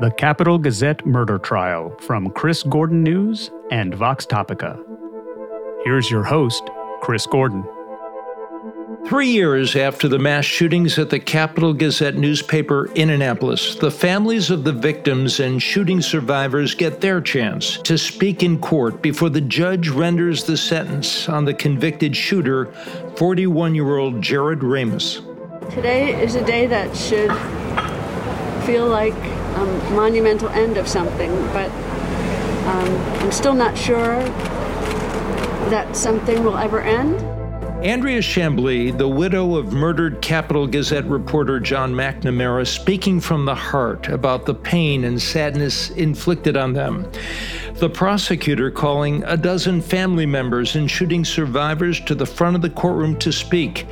The Capital Gazette murder trial from Chris Gordon News and Vox Topica. Here's your host, Chris Gordon. Three years after the mass shootings at the Capital Gazette newspaper in Annapolis, the families of the victims and shooting survivors get their chance to speak in court before the judge renders the sentence on the convicted shooter, 41 year old Jarrod Ramos. Today is a day that should feel like a monumental end of something, but um, I'm still not sure that something will ever end. Andrea Chamblee, the widow of murdered Capital Gazette reporter John McNamara, speaking from the heart about the pain and sadness inflicted on them. The prosecutor calling a dozen family members and shooting survivors to the front of the courtroom to speak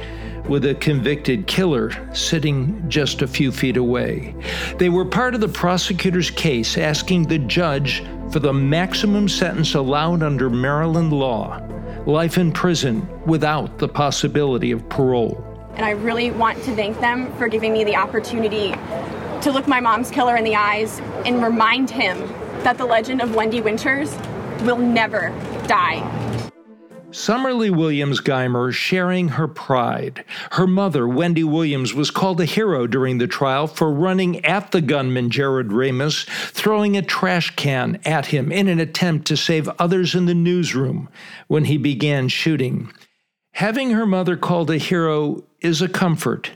with a convicted killer sitting just a few feet away. They were part of the prosecutor's case asking the judge for the maximum sentence allowed under Maryland law life in prison without the possibility of parole. And I really want to thank them for giving me the opportunity to look my mom's killer in the eyes and remind him that the legend of Wendy Winters will never die. Summerleigh Williams Geimer sharing her pride. Her mother, Wendy Williams, was called a hero during the trial for running at the gunman, Jarrod Ramos, throwing a trash can at him in an attempt to save others in the newsroom when he began shooting. Having her mother called a hero is a comfort,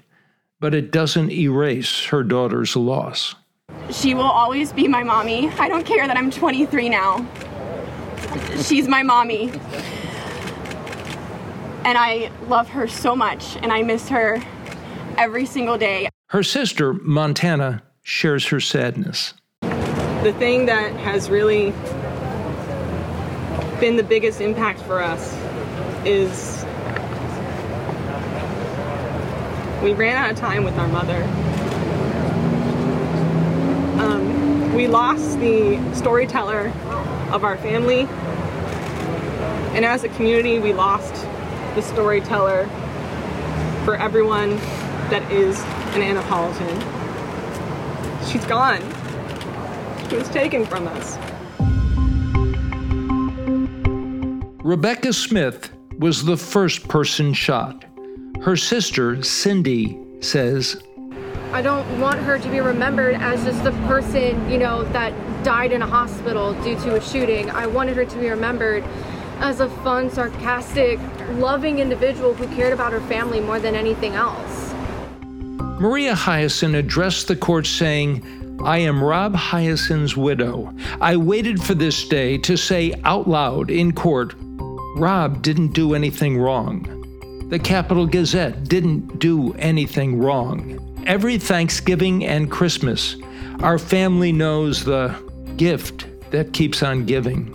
but it doesn't erase her daughter's loss. She will always be my mommy. I don't care that I'm 23 now. She's my mommy and I love her so much, and I miss her every single day. Her sister, Montana, shares her sadness. The thing that has really been the biggest impact for us is we ran out of time with our mother. Um, we lost the storyteller of our family, and as a community, we lost the storyteller for everyone that is an Annapolitan. She's gone. She was taken from us. Rebecca Smith was the first person shot. Her sister, Cindy, says, I don't want her to be remembered as just the person, you know, that died in a hospital due to a shooting. I wanted her to be remembered as a fun, sarcastic, loving individual who cared about her family more than anything else. Maria Hiaasen addressed the court saying, I am Rob Hiaasen's widow. I waited for this day to say out loud in court, Rob didn't do anything wrong. The Capital Gazette didn't do anything wrong. Every Thanksgiving and Christmas, our family knows the gift that keeps on giving.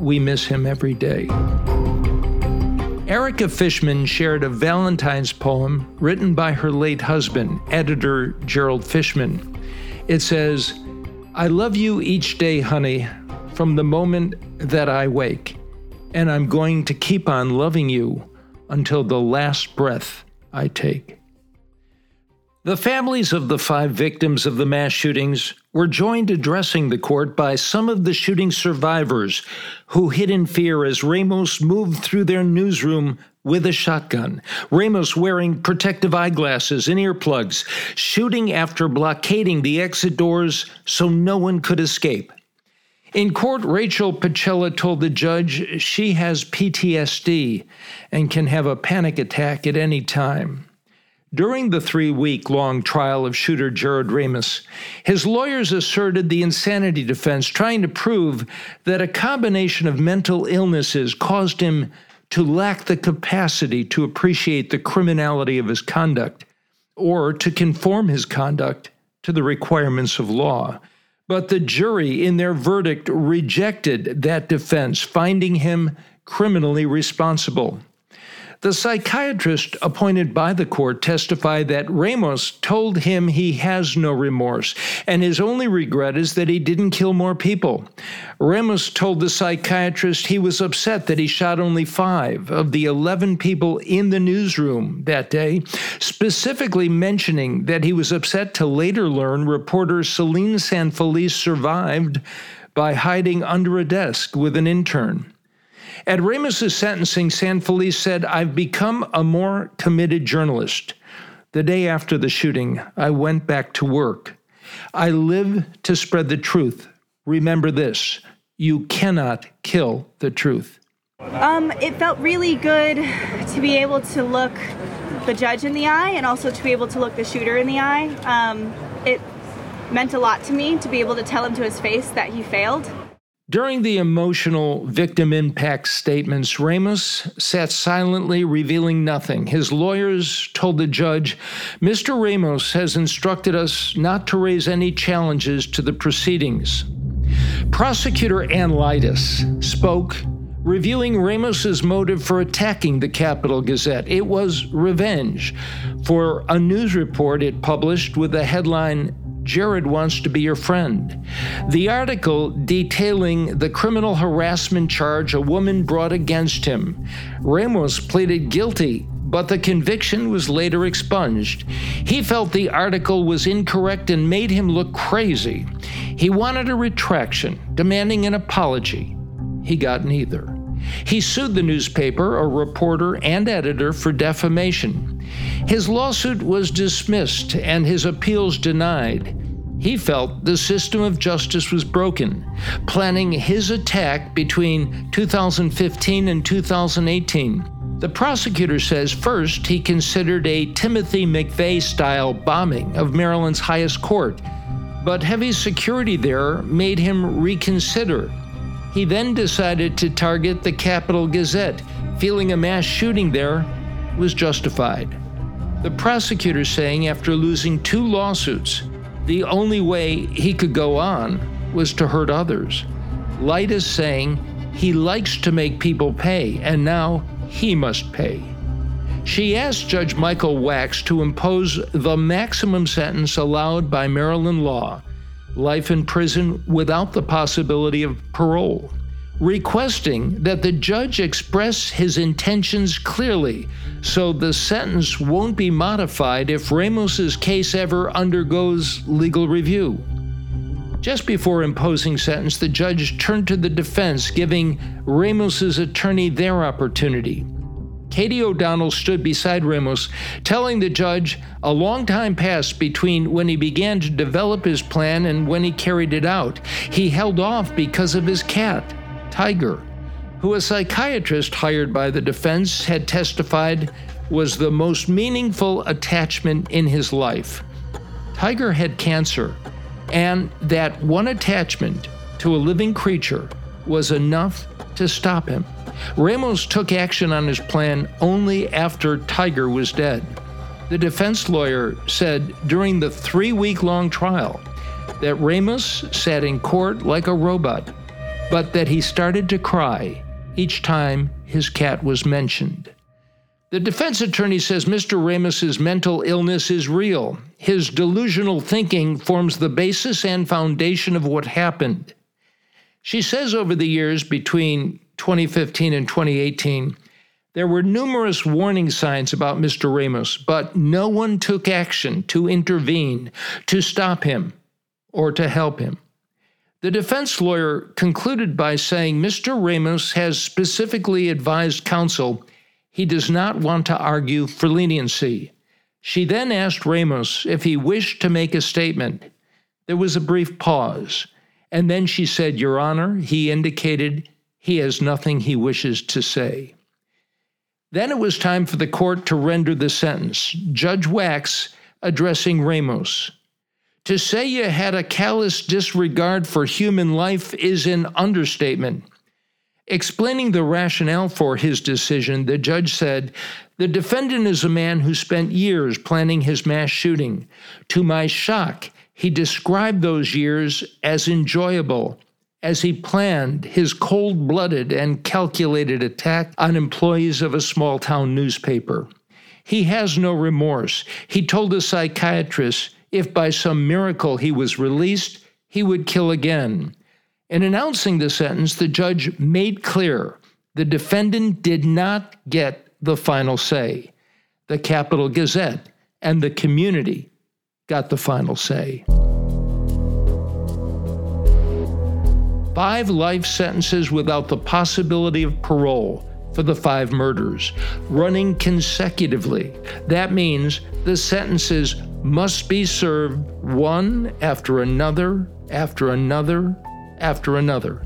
We miss him every day. Erica Fischman shared a Valentine's poem written by her late husband, editor Gerald Fischman. It says, I love you each day, honey, from the moment that I wake, and I'm going to keep on loving you until the last breath I take. The families of the five victims of the mass shootings were joined addressing the court by some of the shooting survivors who hid in fear as Ramos moved through their newsroom with a shotgun. Ramos wearing protective eyeglasses and earplugs, shooting after blockading the exit doors so no one could escape. In court, Rachel Pacella told the judge she has PTSD and can have a panic attack at any time. During the three week long trial of shooter Jarrod Ramos, his lawyers asserted the insanity defense, trying to prove that a combination of mental illnesses caused him to lack the capacity to appreciate the criminality of his conduct or to conform his conduct to the requirements of law. But the jury, in their verdict, rejected that defense, finding him criminally responsible. The psychiatrist appointed by the court testified that Ramos told him he has no remorse, and his only regret is that he didn't kill more people. Ramos told the psychiatrist he was upset that he shot only five of the 11 people in the newsroom that day, specifically mentioning that he was upset to later learn reporter Selene San Felice survived by hiding under a desk with an intern. At Ramos's sentencing, San Felice said, I've become a more committed journalist. The day after the shooting, I went back to work. I live to spread the truth. Remember this you cannot kill the truth. Um, it felt really good to be able to look the judge in the eye and also to be able to look the shooter in the eye. Um, it meant a lot to me to be able to tell him to his face that he failed. During the emotional victim impact statements, Ramos sat silently, revealing nothing. His lawyers told the judge, Mr. Ramos has instructed us not to raise any challenges to the proceedings. Prosecutor Anne Leitess spoke, revealing Ramos's motive for attacking the Capital Gazette. It was revenge for a news report it published with the headline Jared wants to be your friend. The article detailing the criminal harassment charge a woman brought against him. Ramos pleaded guilty, but the conviction was later expunged. He felt the article was incorrect and made him look crazy. He wanted a retraction, demanding an apology. He got neither. He sued the newspaper, a reporter, and editor for defamation. His lawsuit was dismissed and his appeals denied. He felt the system of justice was broken, planning his attack between 2015 and 2018. The prosecutor says first he considered a Timothy McVeigh style bombing of Maryland's highest court, but heavy security there made him reconsider. He then decided to target the Capital Gazette, feeling a mass shooting there was justified. The prosecutor saying after losing two lawsuits, the only way he could go on was to hurt others. Leitess saying he likes to make people pay, and now he must pay. She asked Judge Michael Wachs to impose the maximum sentence allowed by Maryland law life in prison without the possibility of parole requesting that the judge express his intentions clearly so the sentence won't be modified if Ramos's case ever undergoes legal review. Just before imposing sentence, the judge turned to the defense, giving Ramos's attorney their opportunity. Katie O'Donnell stood beside Ramos, telling the judge a long time passed between when he began to develop his plan and when he carried it out. He held off because of his cat. Tiger, who a psychiatrist hired by the defense had testified was the most meaningful attachment in his life. Tiger had cancer, and that one attachment to a living creature was enough to stop him. Ramos took action on his plan only after Tiger was dead. The defense lawyer said during the three week long trial that Ramos sat in court like a robot but that he started to cry each time his cat was mentioned. The defense attorney says Mr. Ramos's mental illness is real. His delusional thinking forms the basis and foundation of what happened. She says over the years between 2015 and 2018, there were numerous warning signs about Mr. Ramos, but no one took action to intervene, to stop him, or to help him. The defense lawyer concluded by saying Mr. Ramos has specifically advised counsel he does not want to argue for leniency. She then asked Ramos if he wished to make a statement. There was a brief pause, and then she said, Your Honor, he indicated he has nothing he wishes to say. Then it was time for the court to render the sentence. Judge Wachs addressing Ramos. To say you had a callous disregard for human life is an understatement. Explaining the rationale for his decision, the judge said, The defendant is a man who spent years planning his mass shooting. To my shock, he described those years as enjoyable as he planned his cold blooded and calculated attack on employees of a small town newspaper. He has no remorse. He told a psychiatrist if by some miracle he was released, he would kill again. In announcing the sentence, the judge made clear the defendant did not get the final say. The Capital Gazette and the community got the final say. Five life sentences without the possibility of parole for the five murders, running consecutively. That means the sentences must be served one after another, after another, after another.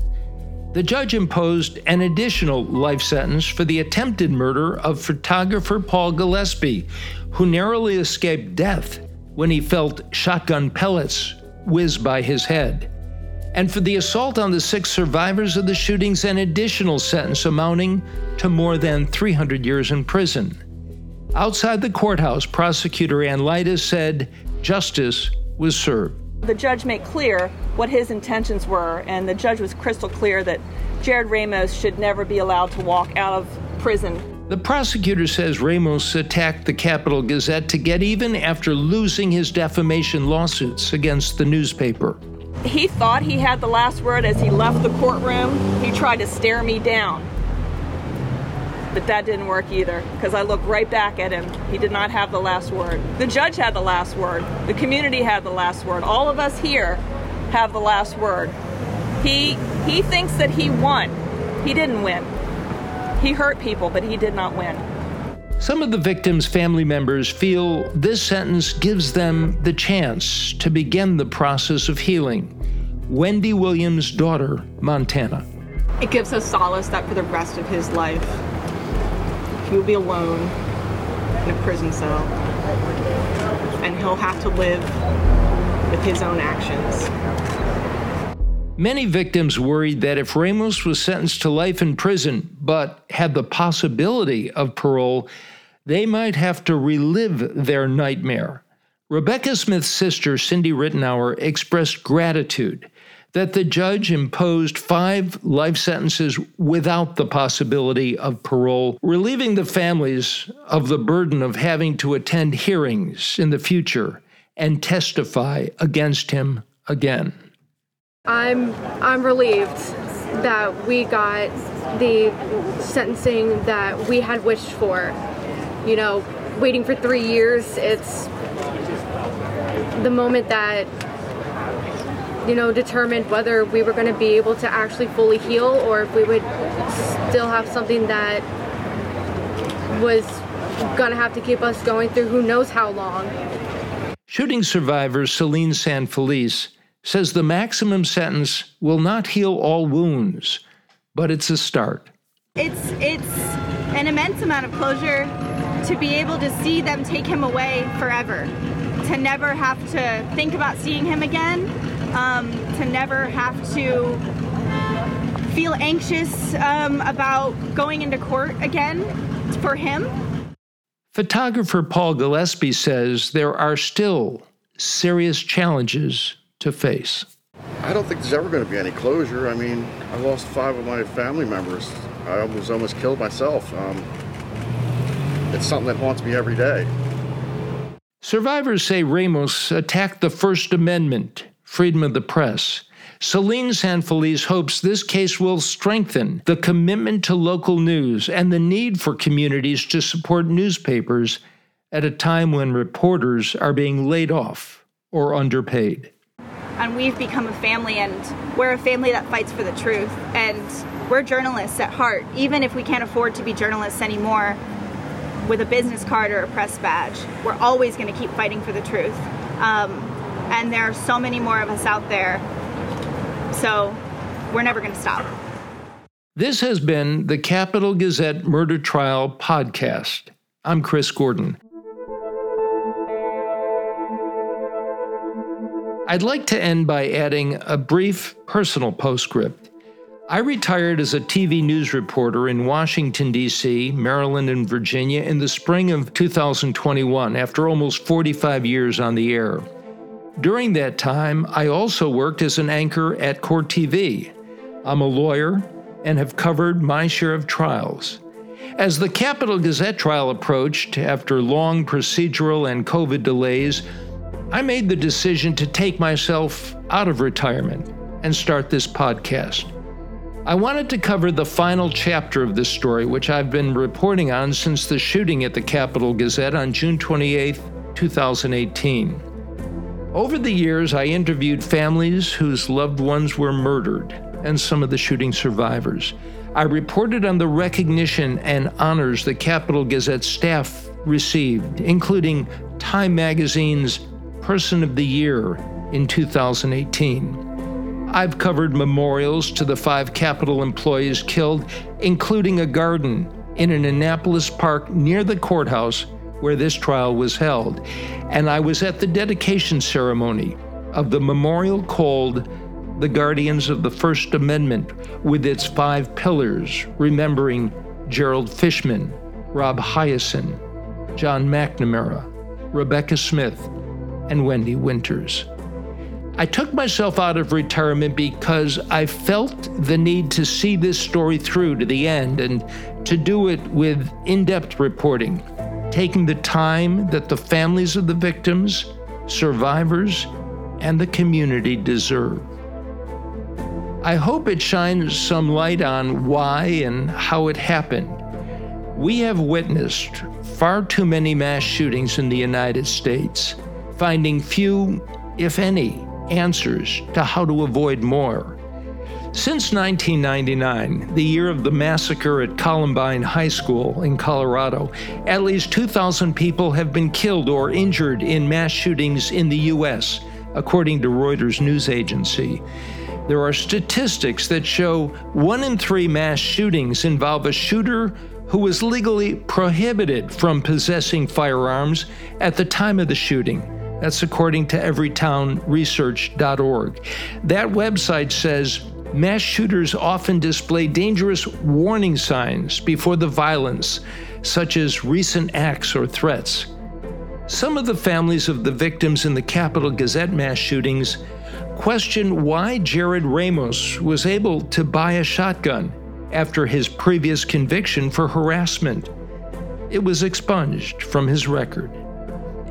The judge imposed an additional life sentence for the attempted murder of photographer Paul Gillespie, who narrowly escaped death when he felt shotgun pellets whiz by his head and for the assault on the six survivors of the shootings, an additional sentence amounting to more than 300 years in prison. Outside the courthouse, prosecutor Anne Leitess said justice was served. The judge made clear what his intentions were, and the judge was crystal clear that Jarrod Ramos should never be allowed to walk out of prison. The prosecutor says Ramos attacked the Capital Gazette to get even after losing his defamation lawsuits against the newspaper. He thought he had the last word as he left the courtroom. He tried to stare me down. But that didn't work either because I looked right back at him. He did not have the last word. The judge had the last word. The community had the last word. All of us here have the last word. He he thinks that he won. He didn't win. He hurt people, but he did not win. Some of the victims' family members feel this sentence gives them the chance to begin the process of healing. Wendy Williams' daughter, Montana. It gives us solace that for the rest of his life, he will be alone in a prison cell and he'll have to live with his own actions. Many victims worried that if Ramos was sentenced to life in prison but had the possibility of parole, they might have to relive their nightmare. Rebecca Smith's sister, Cindy Rittenauer, expressed gratitude that the judge imposed five life sentences without the possibility of parole, relieving the families of the burden of having to attend hearings in the future and testify against him again. I'm I'm relieved that we got the sentencing that we had wished for. You know, waiting for three years, it's the moment that you know determined whether we were going to be able to actually fully heal or if we would still have something that was going to have to keep us going through who knows how long. Shooting survivor Selene San Felice says the maximum sentence will not heal all wounds, but it's a start. It's it's an immense amount of closure to be able to see them take him away forever, to never have to think about seeing him again, um, to never have to feel anxious um, about going into court again for him. Photographer Paul Gillespie says there are still serious challenges to face. I don't think there's ever going to be any closure. I mean, I lost five of my family members. I was almost killed myself. Um, it's something that haunts me every day. Survivors say Ramos attacked the First Amendment, freedom of the press. Selene San Felice hopes this case will strengthen the commitment to local news and the need for communities to support newspapers at a time when reporters are being laid off or underpaid and we've become a family and we're a family that fights for the truth and we're journalists at heart even if we can't afford to be journalists anymore with a business card or a press badge. We're always going to keep fighting for the truth. Um, and there are so many more of us out there. So we're never going to stop. This has been the capital gazette murder trial podcast. I'm chris gordon I'd like to end by adding a brief personal postscript. I retired as a TV news reporter in Washington, D.C., Maryland, and Virginia in the spring of 2021 after almost 45 years on the air. During that time, I also worked as an anchor at Court TV. I'm a lawyer and have covered my share of trials. As the Capital Gazette trial approached, after long procedural and COVID delays, I made the decision to take myself out of retirement and start this podcast. I wanted to cover the final chapter of this story, which I've been reporting on since the shooting at the Capital Gazette on June 28, 2018. Over the years, I interviewed families whose loved ones were murdered and some of the shooting survivors. I reported on the recognition and honors the Capital Gazette staff received, including Time Magazine's Person of the Year in 2018. I've covered memorials to the five Capital employees killed, including a garden in an Annapolis park near the courthouse where this trial was held. And I was at the dedication ceremony of the memorial called the Guardians of the First Amendment with its five pillars, remembering Gerald Fischman, Rob Hiaasen, John McNamara, Rebecca Smith, and Wendy Winters. I took myself out of retirement because I felt the need to see this story through to the end and to do it with in depth reporting, taking the time that the families of the victims, survivors, and the community deserve. I hope it shines some light on why and how it happened. We have witnessed far too many mass shootings in the United States, finding few, if any, answers to how to avoid more. Since 1999, the year of the massacre at Columbine High School in Colorado, at least 2,000 people have been killed or injured in mass shootings in the U.S., according to Reuters news agency. There are statistics that show one in three mass shootings involve a shooter who was legally prohibited from possessing firearms at the time of the shooting. That's according to everytownresearch.org. That website says mass shooters often display dangerous warning signs before the violence, such as recent acts or threats. Some of the families of the victims in the Capital Gazette mass shootings question why Jarrod Ramos was able to buy a shotgun after his previous conviction for harassment. It was expunged from his record.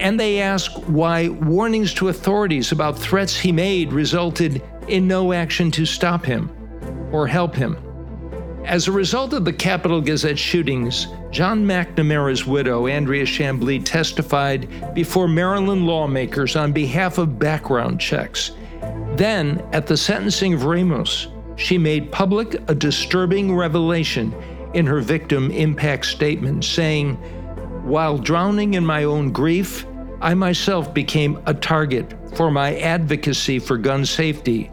And they ask why warnings to authorities about threats he made resulted in no action to stop him or help him. As a result of the Capital Gazette shootings, John McNamara's widow, Andrea Chamblee, testified before Maryland lawmakers on behalf of background checks then, at the sentencing of Ramos, she made public a disturbing revelation in her victim impact statement, saying, While drowning in my own grief, I myself became a target for my advocacy for gun safety.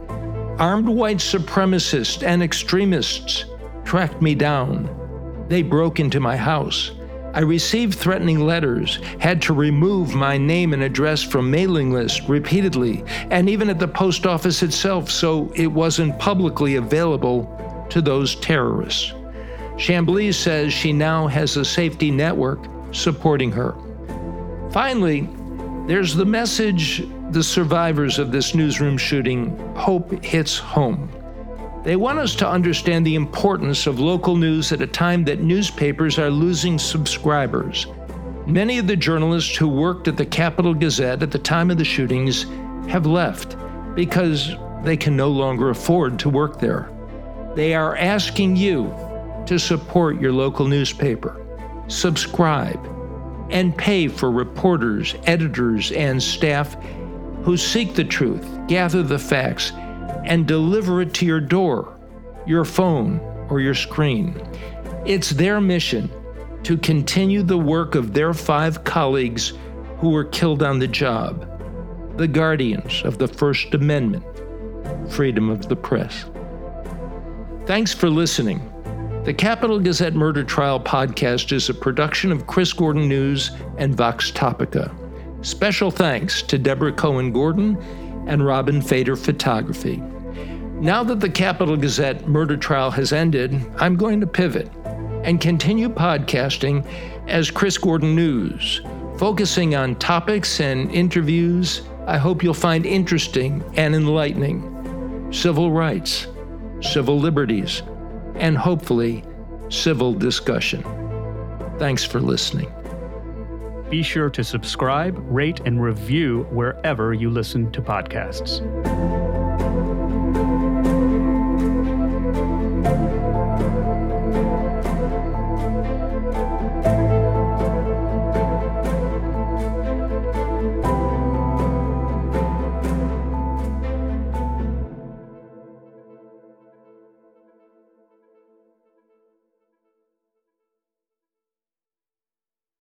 Armed white supremacists and extremists tracked me down. They broke into my house. I received threatening letters, had to remove my name and address from mailing lists repeatedly, and even at the post office itself, so it wasn't publicly available to those terrorists. Chamblee says she now has a safety network supporting her. Finally, there's the message the survivors of this newsroom shooting hope hits home. They want us to understand the importance of local news at a time that newspapers are losing subscribers. Many of the journalists who worked at the Capital Gazette at the time of the shootings have left because they can no longer afford to work there. They are asking you to support your local newspaper, subscribe, and pay for reporters, editors, and staff who seek the truth, gather the facts, and deliver it to your door, your phone, or your screen. It's their mission to continue the work of their five colleagues who were killed on the job, the guardians of the First Amendment, freedom of the press. Thanks for listening. The Capital Gazette Murder Trial podcast is a production of Chris Gordon News and Vox Topica. Special thanks to Deborah Cohen Gordon and Robin Fader Photography. Now that the Capital Gazette murder trial has ended, I'm going to pivot and continue podcasting as Chris Gordon News, focusing on topics and interviews I hope you'll find interesting and enlightening civil rights, civil liberties, and hopefully, civil discussion. Thanks for listening. Be sure to subscribe, rate, and review wherever you listen to podcasts.